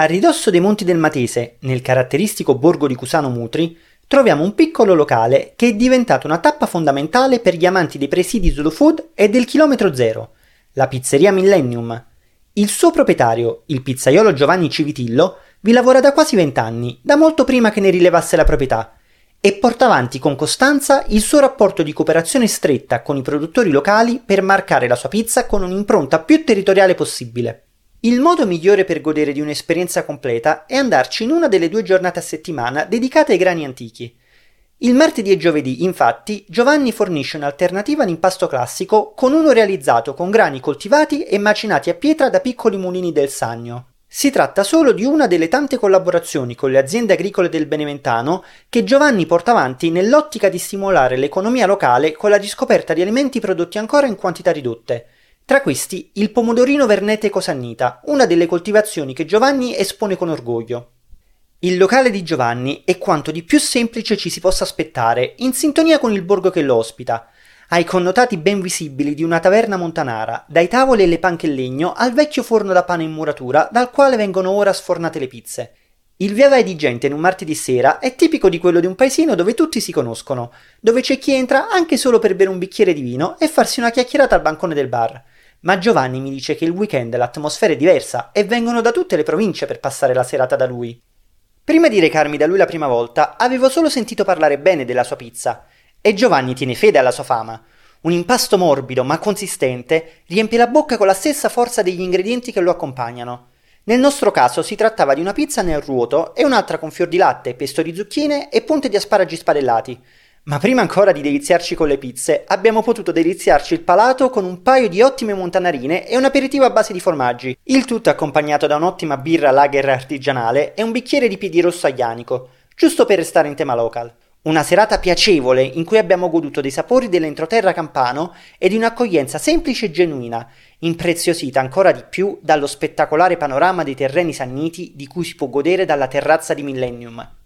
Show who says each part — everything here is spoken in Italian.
Speaker 1: A ridosso dei Monti del Matese, nel caratteristico borgo di Cusano Mutri, troviamo un piccolo locale che è diventato una tappa fondamentale per gli amanti dei presidi slow food e del chilometro zero, la pizzeria Millennium. Il suo proprietario, il pizzaiolo Giovanni Civitillo, vi lavora da quasi vent'anni, da molto prima che ne rilevasse la proprietà, e porta avanti con costanza il suo rapporto di cooperazione stretta con i produttori locali per marcare la sua pizza con un'impronta più territoriale possibile. Il modo migliore per godere di un'esperienza completa è andarci in una delle due giornate a settimana dedicate ai grani antichi. Il martedì e giovedì, infatti, Giovanni fornisce un'alternativa all'impasto classico con uno realizzato con grani coltivati e macinati a pietra da piccoli mulini del Sagno. Si tratta solo di una delle tante collaborazioni con le aziende agricole del Beneventano che Giovanni porta avanti nell'ottica di stimolare l'economia locale con la riscoperta di alimenti prodotti ancora in quantità ridotte, tra questi il pomodorino vernete cosannita, una delle coltivazioni che Giovanni espone con orgoglio. Il locale di Giovanni è quanto di più semplice ci si possa aspettare, in sintonia con il borgo che lo ospita. Ha i connotati ben visibili di una taverna montanara, dai tavoli e le panche in legno al vecchio forno da pane in muratura dal quale vengono ora sfornate le pizze. Il via vai di gente in un martedì sera è tipico di quello di un paesino dove tutti si conoscono, dove c'è chi entra anche solo per bere un bicchiere di vino e farsi una chiacchierata al bancone del bar. Ma Giovanni mi dice che il weekend l'atmosfera è diversa e vengono da tutte le province per passare la serata da lui. Prima di recarmi da lui la prima volta, avevo solo sentito parlare bene della sua pizza. E Giovanni tiene fede alla sua fama. Un impasto morbido ma consistente riempie la bocca con la stessa forza degli ingredienti che lo accompagnano. Nel nostro caso si trattava di una pizza nel ruoto e un'altra con fior di latte, pesto di zucchine e punte di asparagi spadellati. Ma prima ancora di deliziarci con le pizze, abbiamo potuto deliziarci il palato con un paio di ottime montanarine e un aperitivo a base di formaggi, il tutto accompagnato da un'ottima birra lager artigianale e un bicchiere di piedi rosso aglianico, giusto per restare in tema local. Una serata piacevole in cui abbiamo goduto dei sapori dell'entroterra campano e di un'accoglienza semplice e genuina, impreziosita ancora di più dallo spettacolare panorama dei terreni sanniti di cui si può godere dalla terrazza di Millennium.